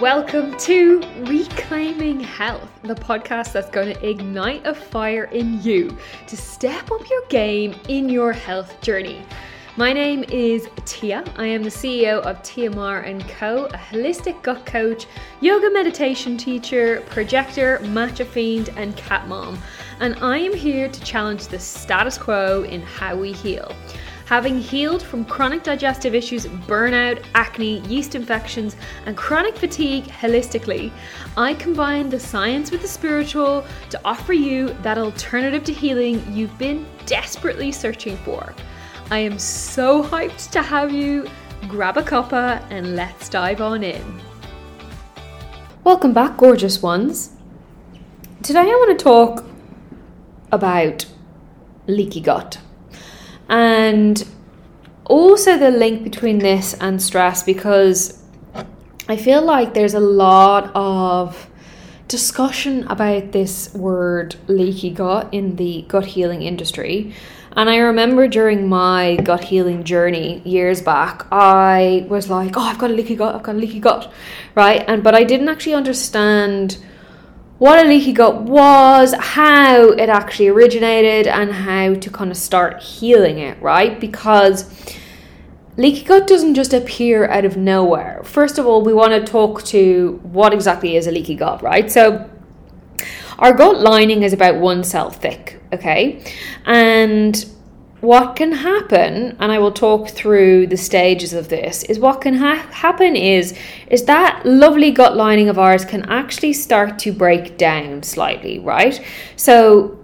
Welcome to Reclaiming Health, the podcast that's going to ignite a fire in you to step up your game in your health journey. My name is Tia. I am the CEO of TMR and Co, a holistic gut coach, yoga meditation teacher, projector, matcha fiend, and cat mom. And I am here to challenge the status quo in how we heal. Having healed from chronic digestive issues, burnout, acne, yeast infections, and chronic fatigue holistically, I combine the science with the spiritual to offer you that alternative to healing you've been desperately searching for. I am so hyped to have you. Grab a cuppa and let's dive on in. Welcome back, gorgeous ones. Today I want to talk about leaky gut and also the link between this and stress because I feel like there's a lot of discussion about this word leaky gut in the gut healing industry. And I remember during my gut healing journey years back, I was like, oh, I've got a leaky gut, I've got a leaky gut, right? And but I didn't actually understand what a leaky gut was, how it actually originated, and how to kind of start healing it, right? Because leaky gut doesn't just appear out of nowhere. First of all, we want to talk to what exactly is a leaky gut, right? So, our gut lining is about one cell thick, okay? And what can happen and i will talk through the stages of this is what can ha- happen is is that lovely gut lining of ours can actually start to break down slightly right so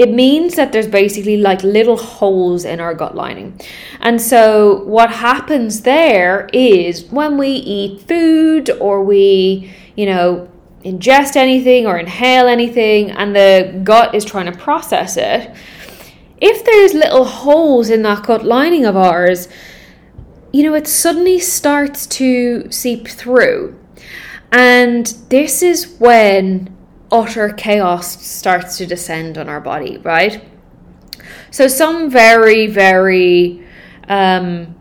it means that there's basically like little holes in our gut lining. And so, what happens there is when we eat food or we, you know, ingest anything or inhale anything, and the gut is trying to process it, if there's little holes in that gut lining of ours, you know, it suddenly starts to seep through. And this is when utter chaos starts to descend on our body, right? So, some very, very um,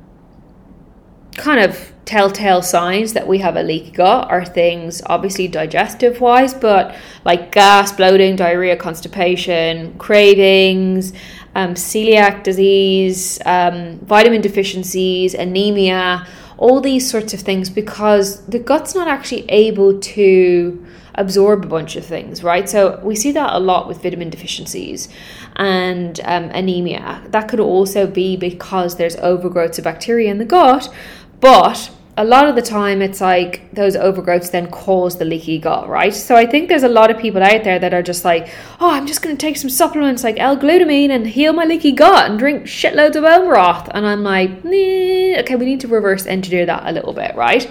kind of telltale signs that we have a leaky gut are things obviously digestive wise, but like gas, bloating, diarrhea, constipation, cravings, um, celiac disease, um, vitamin deficiencies, anemia, all these sorts of things because the gut's not actually able to absorb a bunch of things, right? So we see that a lot with vitamin deficiencies and um, anemia. That could also be because there's overgrowths of bacteria in the gut, but a lot of the time it's like those overgrowths then cause the leaky gut, right? So I think there's a lot of people out there that are just like, oh, I'm just going to take some supplements like L-glutamine and heal my leaky gut and drink shitloads of bone broth. And I'm like, okay, we need to reverse engineer that a little bit, right?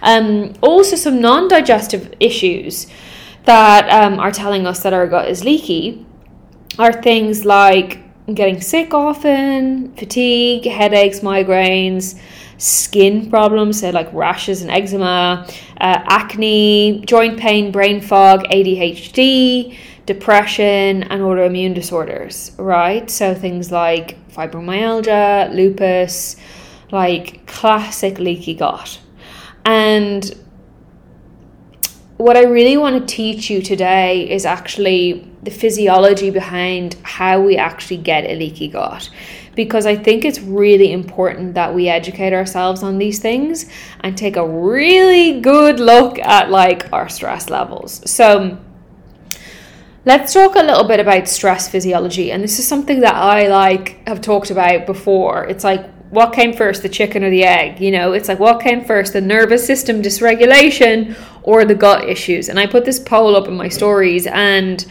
Um, also, some non-digestive issues that um, are telling us that our gut is leaky are things like getting sick often, fatigue, headaches, migraines skin problems, so like rashes and eczema, uh, acne, joint pain, brain fog, ADHD, depression, and autoimmune disorders, right? So things like fibromyalgia, lupus, like classic leaky gut. And what I really want to teach you today is actually the physiology behind how we actually get a leaky gut because I think it's really important that we educate ourselves on these things and take a really good look at like our stress levels. So let's talk a little bit about stress physiology and this is something that I like have talked about before. It's like what came first, the chicken or the egg? You know, it's like what came first, the nervous system dysregulation or the gut issues? And I put this poll up in my stories and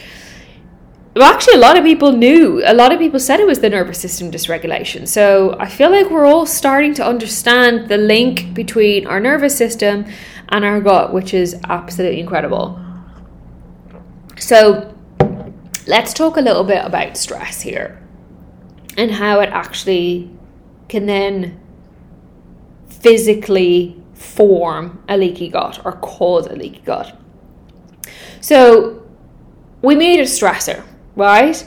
well, actually, a lot of people knew. A lot of people said it was the nervous system dysregulation. So I feel like we're all starting to understand the link between our nervous system and our gut, which is absolutely incredible. So let's talk a little bit about stress here and how it actually can then physically form a leaky gut or cause a leaky gut. So we made a stressor right?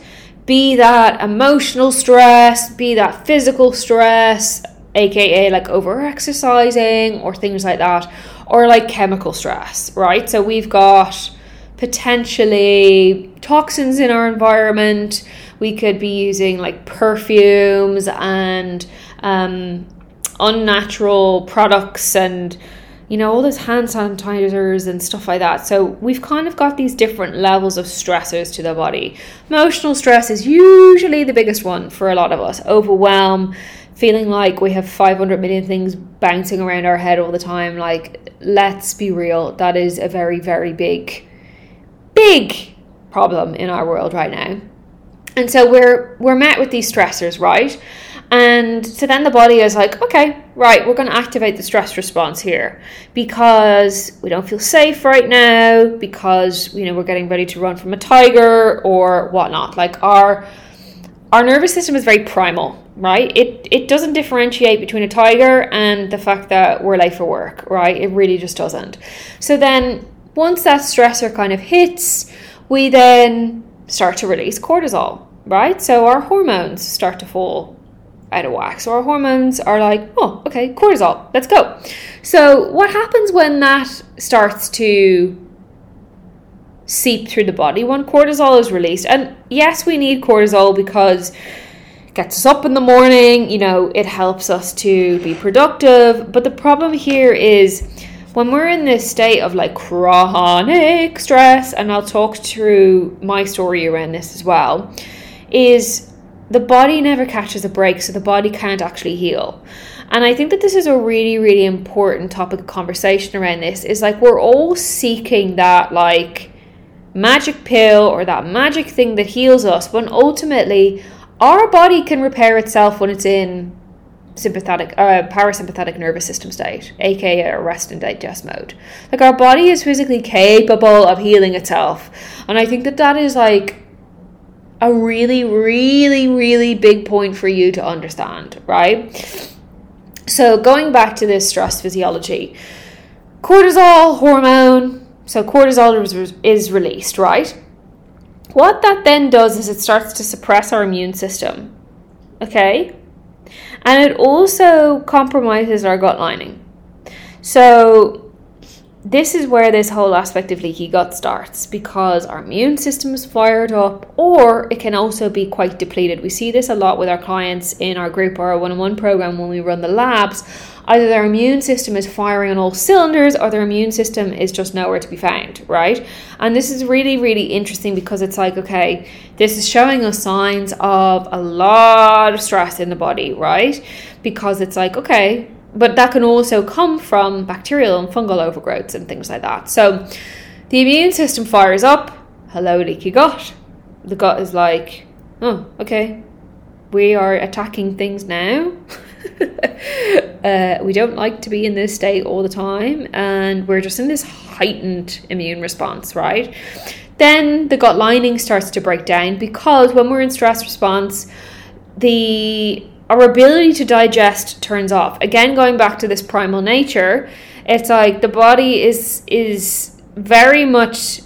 Be that emotional stress, be that physical stress, aka like over exercising or things like that, or like chemical stress, right? So we've got potentially toxins in our environment. We could be using like perfumes and um, unnatural products and you know all those hand sanitizers and stuff like that. So we've kind of got these different levels of stressors to the body. Emotional stress is usually the biggest one for a lot of us. Overwhelm feeling like we have 500 million things bouncing around our head all the time. Like let's be real that is a very very big big problem in our world right now. And so we're we're met with these stressors right and so then the body is like, okay, right, we're going to activate the stress response here because we don't feel safe right now, because you know we're getting ready to run from a tiger or whatnot. Like our our nervous system is very primal, right? It it doesn't differentiate between a tiger and the fact that we're late for work, right? It really just doesn't. So then once that stressor kind of hits, we then start to release cortisol, right? So our hormones start to fall out of. So our hormones are like, oh, okay, cortisol, let's go. So what happens when that starts to seep through the body when cortisol is released? And yes, we need cortisol because it gets us up in the morning, you know, it helps us to be productive. But the problem here is when we're in this state of like chronic stress, and I'll talk through my story around this as well, is the body never catches a break, so the body can't actually heal. And I think that this is a really, really important topic of conversation around this. Is like we're all seeking that like magic pill or that magic thing that heals us, when ultimately our body can repair itself when it's in sympathetic uh, parasympathetic nervous system state aka a rest and digest mode like our body is physically capable of healing itself and i think that that is like a really, really, really big point for you to understand, right? So, going back to this stress physiology, cortisol hormone, so cortisol is, released, right? What that then does is it starts to suppress our immune system, okay? And it also compromises our gut lining. So, this is where this whole aspect of leaky gut starts because our immune system is fired up, or it can also be quite depleted. We see this a lot with our clients in our group or our one on one program when we run the labs. Either their immune system is firing on all cylinders or their immune system is just nowhere to be found, right? And this is really, really interesting because it's like, okay, this is showing us signs of a lot of stress in the body, right? Because it's like, okay, but that can also come from bacterial and fungal overgrowths and things like that. So the immune system fires up. Hello, leaky gut. The gut is like, oh, okay, we are attacking things now. uh, we don't like to be in this state all the time, and we're just in this heightened immune response, right? Then the gut lining starts to break down because when we're in stress response, the our ability to digest turns off. Again, going back to this primal nature, it's like the body is is very much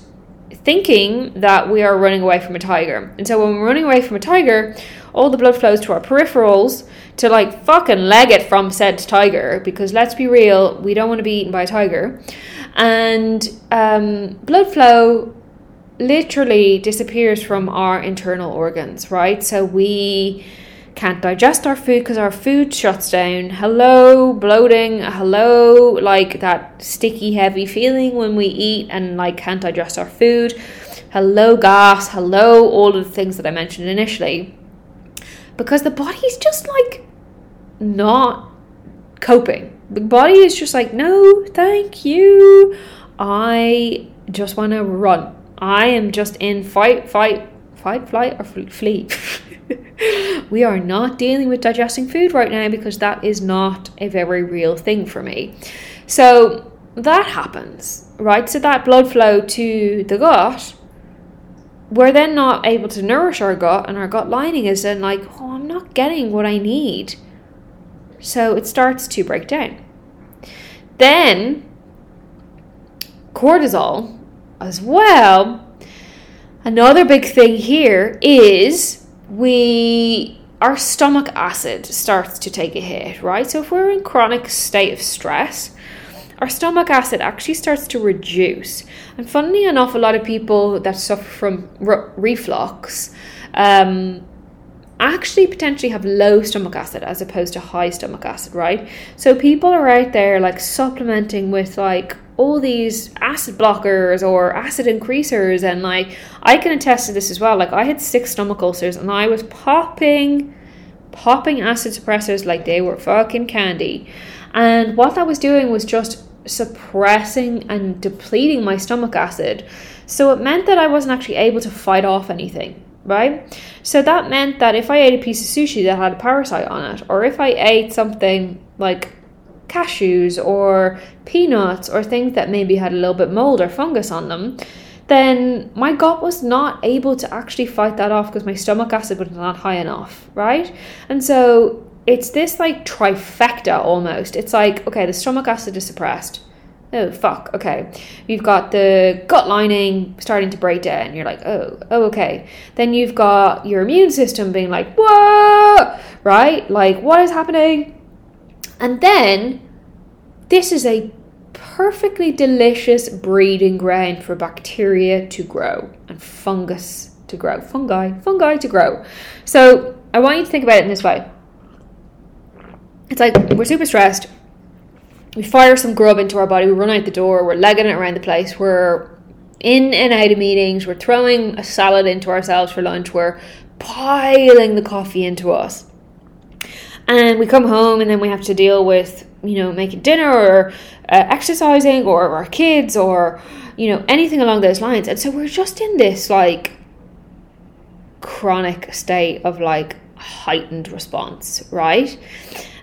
thinking that we are running away from a tiger. And so when we're running away from a tiger, all the blood flows to our peripherals to like fucking leg it from said tiger because let's be real, we don't want to be eaten by a tiger. And um, blood flow literally disappears from our internal organs, right? So we can't digest our food because our food shuts down. Hello, bloating. Hello, like that sticky, heavy feeling when we eat and like can't digest our food. Hello, gas. Hello, all of the things that I mentioned initially. Because the body's just like not coping. The body is just like, no, thank you. I just want to run. I am just in fight, fight, fight, flight, or flee. we are not dealing with digesting food right now because that is not a very real thing for me. So that happens, right? So that blood flow to the gut, we're then not able to nourish our gut, and our gut lining is then like, oh, I'm not getting what I need. So it starts to break down. Then cortisol as well. Another big thing here is we our stomach acid starts to take a hit, right? So if we're in chronic state of stress, our stomach acid actually starts to reduce. And funnily enough, a lot of people that suffer from re- reflux um, actually potentially have low stomach acid as opposed to high stomach acid, right? So people are out there like supplementing with like all these acid blockers or acid increasers and like I can attest to this as well. Like I had six stomach ulcers and I was popping popping acid suppressors like they were fucking candy. And what that was doing was just suppressing and depleting my stomach acid. So it meant that I wasn't actually able to fight off anything right? So that meant that if I ate a piece of sushi that had a parasite on it, or if I ate something like cashews or peanuts or things that maybe had a little bit mold or fungus on them, then my gut was not able to actually fight that off because my stomach acid was not high enough, right? And so it's this like trifecta almost. It's like, okay, the stomach acid is suppressed. Oh fuck okay. You've got the gut lining starting to break down. You're like oh oh okay. Then you've got your immune system being like whoa right? Like what is happening and then this is a perfectly delicious breeding ground for bacteria to grow and fungus to grow. Fungi fungi to grow. So i want you to think about it in this way. It's like we're super stressed. We fire some grub into our body, we run out the door, we're legging it around the place, we're in and out of meetings, we're throwing a salad into ourselves for lunch, we're piling the coffee into us. And we come home and then we have to deal with, you know, making dinner or uh, exercising or our kids or, you know, anything along those lines. And so we're just in this like chronic state of like heightened response, right?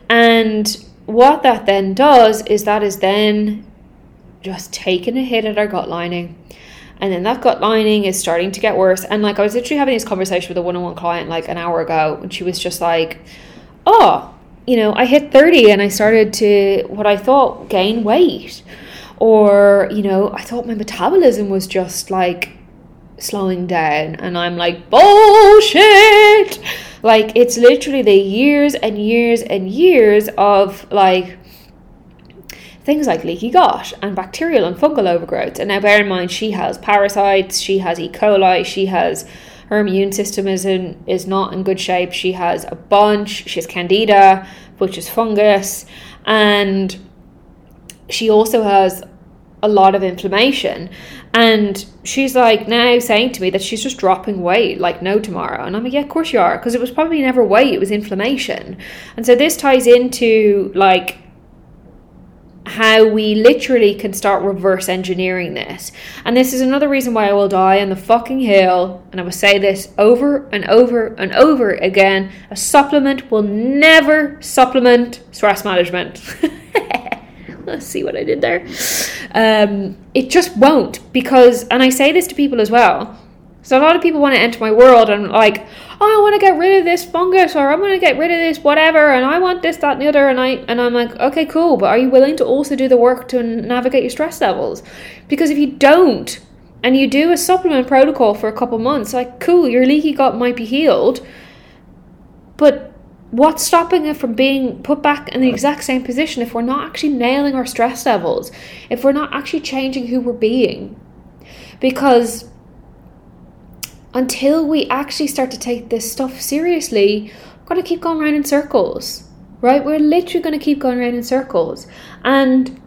And what that then does is that is then just taking a hit at our gut lining. And then that gut lining is starting to get worse. And like I was literally having this conversation with a one on one client like an hour ago, and she was just like, Oh, you know, I hit 30 and I started to what I thought gain weight. Or, you know, I thought my metabolism was just like slowing down. And I'm like, bullshit. Like it's literally the years and years and years of like things like leaky gut and bacterial and fungal overgrowth. And now bear in mind she has parasites, she has E. coli, she has her immune system is in is not in good shape. She has a bunch, she has candida, which is fungus, and she also has a lot of inflammation. And she's like now saying to me that she's just dropping weight like no tomorrow. And I'm like, yeah, of course you are, because it was probably never weight, it was inflammation. And so this ties into like how we literally can start reverse engineering this. And this is another reason why I will die on the fucking hill. And I will say this over and over and over again a supplement will never supplement stress management. Let's see what I did there. Um, it just won't because, and I say this to people as well. So a lot of people want to enter my world and like, oh, I want to get rid of this fungus or I want to get rid of this whatever and I want this, that, and the other. And I and I'm like, okay, cool, but are you willing to also do the work to navigate your stress levels? Because if you don't, and you do a supplement protocol for a couple months, like cool, your leaky gut might be healed, but what's stopping it from being put back in the exact same position if we're not actually nailing our stress levels, if we're not actually changing who we're being? Because until we actually start to take this stuff seriously, we're going to keep going around in circles, right? We're literally going to keep going around in circles. And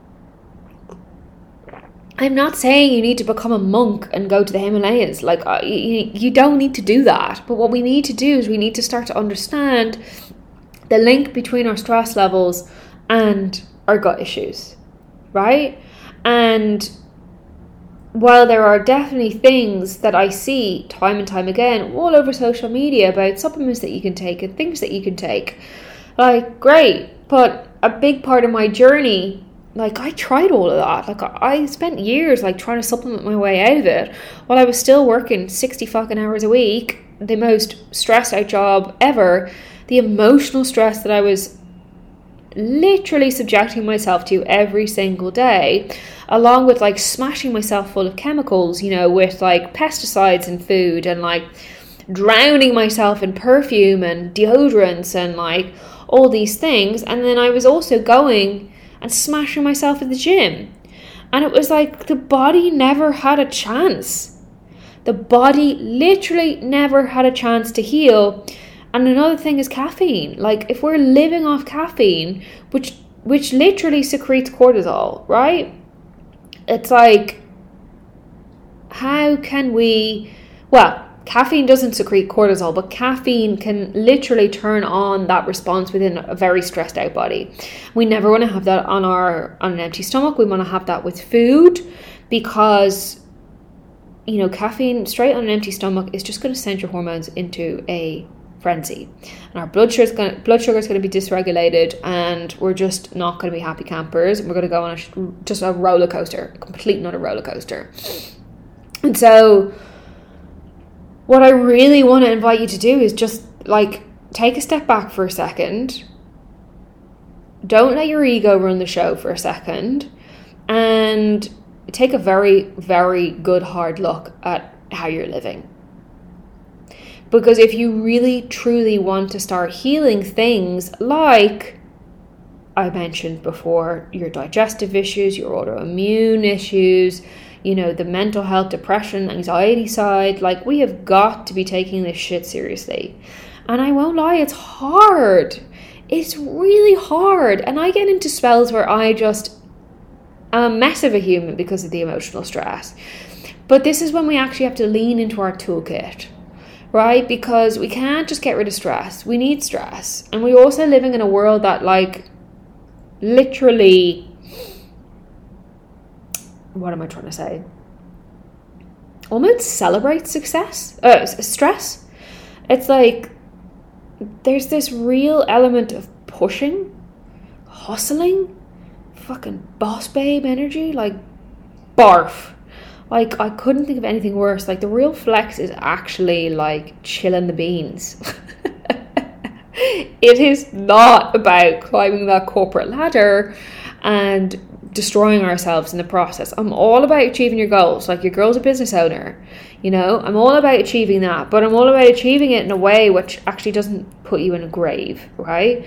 I'm not saying you need to become a monk and go to the Himalayas. Like, uh, you, you don't need to do that. But what we need to do is we need to start to understand the link between our stress levels and our gut issues, right? And while there are definitely things that I see time and time again all over social media about supplements that you can take and things that you can take, like, great, but a big part of my journey like I tried all of that. Like I spent years like trying to supplement my way out of it while I was still working 60 fucking hours a week, the most stressed out job ever the emotional stress that I was literally subjecting myself to every single day, along with like smashing myself full of chemicals, you know, with like pesticides and food and like drowning myself in perfume and deodorants and like all these things. And then I was also going and smashing myself at the gym. And it was like the body never had a chance. The body literally never had a chance to heal. And another thing is caffeine. Like if we're living off caffeine, which which literally secretes cortisol, right? It's like how can we well caffeine doesn't secrete cortisol, but caffeine can literally turn on that response within a very stressed out body. We never want to have that on our on an empty stomach. We want to have that with food because you know, caffeine straight on an empty stomach is just going to send your hormones into a frenzy, and our blood sugar is going to, blood sugar is going to be dysregulated, and we're just not going to be happy campers. We're going to go on a, just a roller coaster, a complete not a roller coaster, and so what I really want to invite you to do is just like take a step back for a second. Don't let your ego run the show for a second and take a very, very good hard look at how you're living. Because if you really truly want to start healing things like I mentioned before, your digestive issues, your autoimmune issues, you know, the mental health, depression, anxiety side. Like, we have got to be taking this shit seriously. And I won't lie, it's hard. It's really hard. And I get into spells where I just am a mess of a human because of the emotional stress. But this is when we actually have to lean into our toolkit, right? Because we can't just get rid of stress. We need stress. And we're also living in a world that, like, literally what am I trying to say? Almost celebrate success, uh, stress. It's like there's this real element of pushing, hustling, fucking boss babe energy, like barf. Like I couldn't think of anything worse. Like the real flex is actually like chilling the beans. it is not about climbing that corporate ladder and destroying ourselves in the process. I'm all about achieving your goals. Like your girl's a business owner, you know, I'm all about achieving that, but I'm all about achieving it in a way which actually doesn't put you in a grave, right?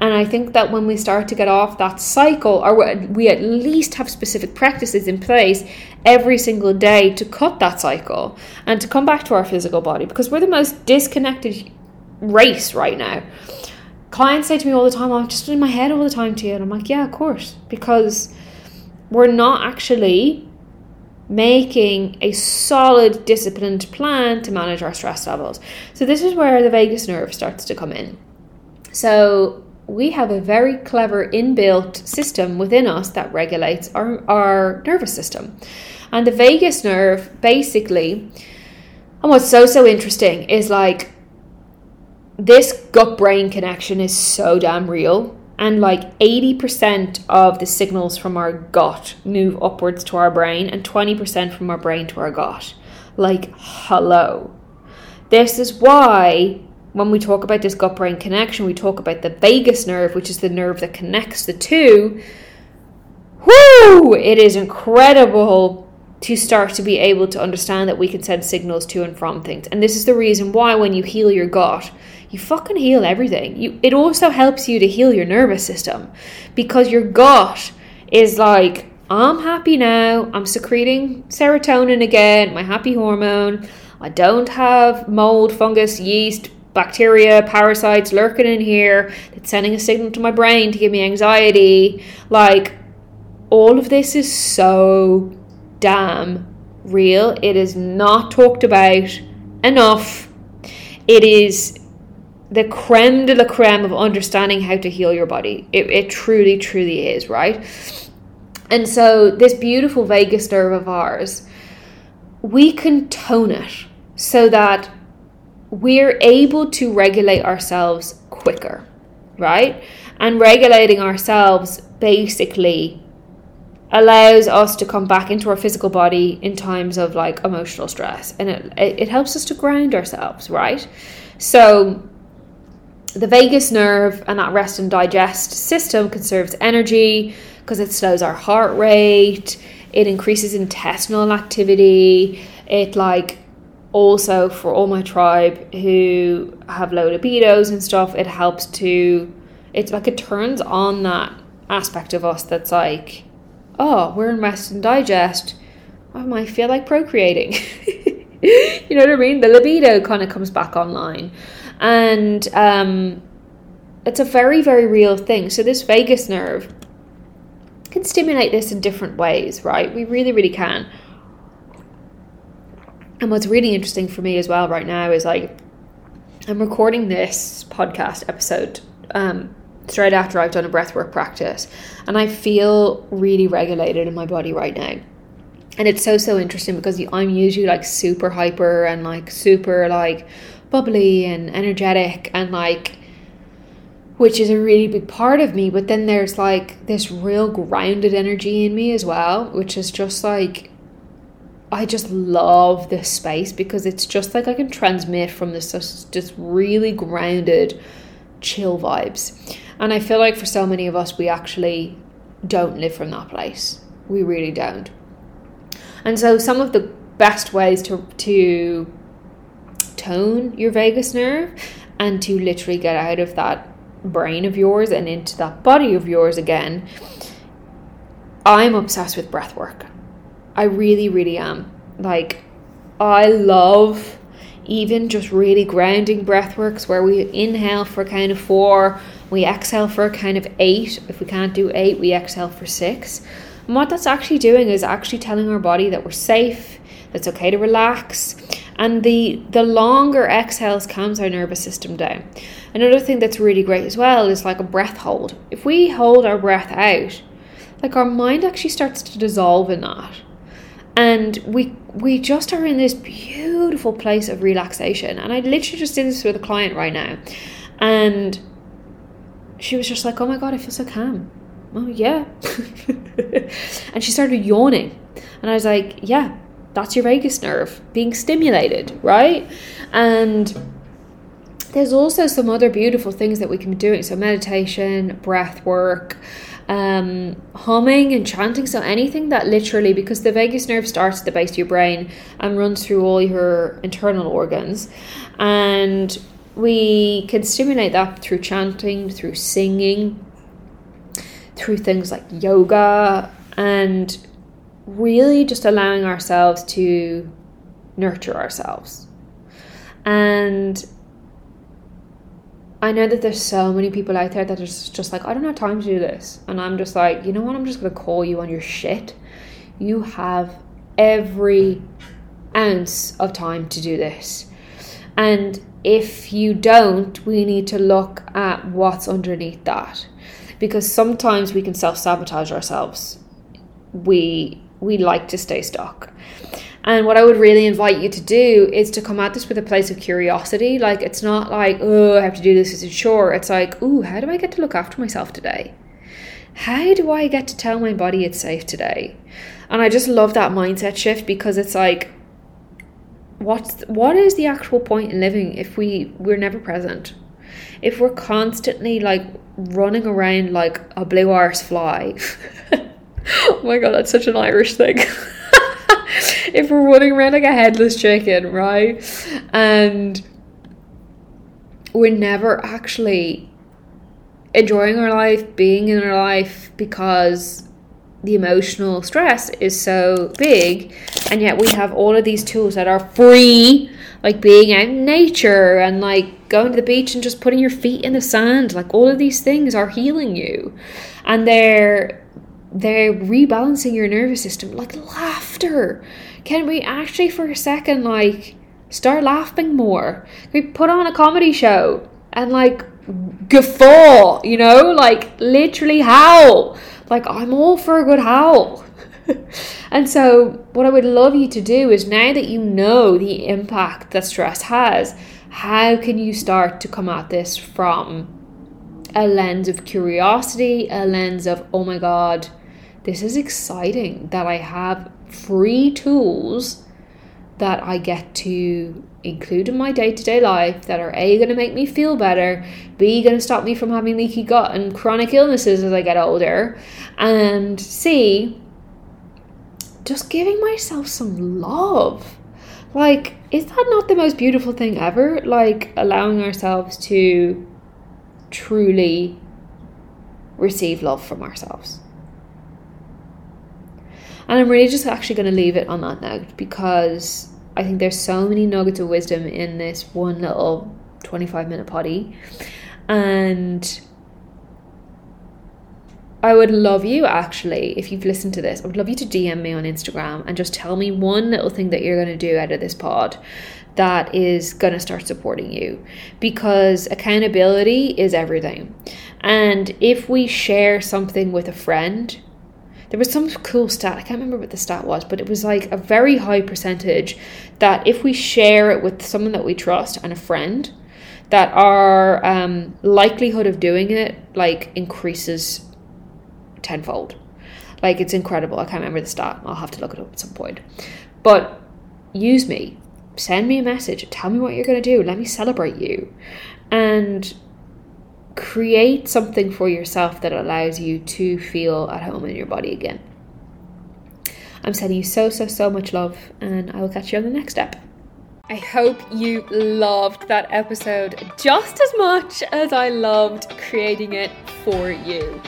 And I think that when we start to get off that cycle, or we at least have specific practices in place every single day to cut that cycle and to come back to our physical body, because we're the most disconnected race right now. Clients say to me all the time, oh, I'm just in my head all the time to you. And I'm like, yeah, of course, because we're not actually making a solid, disciplined plan to manage our stress levels. So, this is where the vagus nerve starts to come in. So, we have a very clever inbuilt system within us that regulates our, our nervous system. And the vagus nerve basically, and what's so, so interesting is like this gut brain connection is so damn real and like 80% of the signals from our gut move upwards to our brain and 20% from our brain to our gut. Like, hello. This is why when we talk about this gut brain connection, we talk about the vagus nerve, which is the nerve that connects the two. Whoo! It is incredible to start to be able to understand that we can send signals to and from things. And this is the reason why when you heal your gut, you fucking heal everything. You it also helps you to heal your nervous system because your gut is like I'm happy now. I'm secreting serotonin again, my happy hormone. I don't have mold, fungus, yeast, bacteria, parasites lurking in here. It's sending a signal to my brain to give me anxiety. Like all of this is so damn real. It is not talked about enough. It is the creme de la creme of understanding how to heal your body. It, it truly, truly is, right? And so, this beautiful vagus nerve of ours, we can tone it so that we're able to regulate ourselves quicker, right? And regulating ourselves basically allows us to come back into our physical body in times of like emotional stress and it, it helps us to ground ourselves, right? So, the vagus nerve and that rest and digest system conserves energy because it slows our heart rate, it increases intestinal activity, it like also for all my tribe who have low libidos and stuff, it helps to it's like it turns on that aspect of us that's like, oh, we're in rest and digest. I might feel like procreating. you know what I mean? The libido kind of comes back online. And um, it's a very, very real thing. So, this vagus nerve can stimulate this in different ways, right? We really, really can. And what's really interesting for me as well right now is like, I'm recording this podcast episode um, straight after I've done a breathwork practice, and I feel really regulated in my body right now. And it's so so interesting because I'm usually like super hyper and like super like bubbly and energetic and like which is a really big part of me but then there's like this real grounded energy in me as well which is just like I just love this space because it's just like I can transmit from this just really grounded chill vibes. And I feel like for so many of us, we actually don't live from that place. We really don't. And so, some of the best ways to, to tone your vagus nerve and to literally get out of that brain of yours and into that body of yours again. I'm obsessed with breath work. I really, really am. Like, I love even just really grounding breath works where we inhale for kind of four, we exhale for kind of eight. If we can't do eight, we exhale for six. And what that's actually doing is actually telling our body that we're safe, that's okay to relax. And the the longer exhales calms our nervous system down. Another thing that's really great as well is like a breath hold. If we hold our breath out, like our mind actually starts to dissolve in that and we we just are in this beautiful place of relaxation. And i literally just did this with a client right now. And she was just like oh my god i feel so calm. Oh yeah. And she started yawning. And i was like yeah that's your vagus nerve being stimulated right? And there's also some other beautiful things that we can be doing. So meditation breath work um, humming and chanting. So anything that literally, because the vagus nerve starts at the base of your brain and runs through all your internal organs, and we can stimulate that through chanting, through singing, through things like yoga, and really just allowing ourselves to nurture ourselves. And I know that there's so many people out there that are just like, I don't have time to do this. And I'm just like, you know what? I'm just going to call you on your shit. You have every ounce of time to do this. And if you don't, we need to look at what's underneath that. Because sometimes we can self sabotage ourselves. We we like to stay stuck. And what I would really invite you to do is to come at this with a place of curiosity. Like, it's not like, oh, I have to do this as a chore. It's like, oh, how do I get to look after myself today? How do I get to tell my body it's safe today? And I just love that mindset shift because it's like, what's what is the actual point in living if we we're never present? If we're constantly like running around like a blue arse fly. oh my god, that's such an Irish thing. if we're running around like a headless chicken, right? And we're never actually enjoying our life, being in our life because the emotional stress is so big, and yet we have all of these tools that are free, like being out in nature and like going to the beach and just putting your feet in the sand. Like all of these things are healing you, and they're they're rebalancing your nervous system. Like laughter, can we actually for a second like start laughing more? Can we put on a comedy show and like guffaw, you know, like literally howl. Like I'm all for a good howl. and so what I would love you to do is now that you know the impact that stress has, how can you start to come at this from a lens of curiosity, a lens of, oh my God, this is exciting that I have free tools that I get to include in my day to day life that are A, going to make me feel better, B, going to stop me from having leaky gut and chronic illnesses as I get older, and C, just giving myself some love. Like, is that not the most beautiful thing ever? Like, allowing ourselves to truly receive love from ourselves. And I'm really just actually going to leave it on that note because I think there's so many nuggets of wisdom in this one little 25 minute potty. And I would love you actually, if you've listened to this, I would love you to DM me on Instagram and just tell me one little thing that you're going to do out of this pod that is going to start supporting you because accountability is everything. And if we share something with a friend, there was some cool stat, I can't remember what the stat was, but it was like a very high percentage that if we share it with someone that we trust and a friend, that our um, likelihood of doing it like increases tenfold. Like it's incredible. I can't remember the stat. I'll have to look it up at some point. But use me. Send me a message. Tell me what you're going to do. Let me celebrate you. And create something for yourself that allows you to feel at home in your body again. I'm sending you so, so, so much love, and I will catch you on the next step. I hope you loved that episode just as much as I loved creating it for you.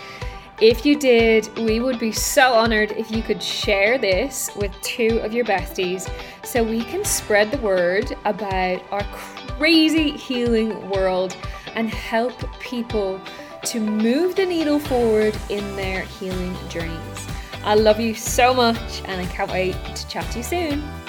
If you did, we would be so honored if you could share this with two of your besties so we can spread the word about our crazy healing world and help people to move the needle forward in their healing journeys. I love you so much and I can't wait to chat to you soon.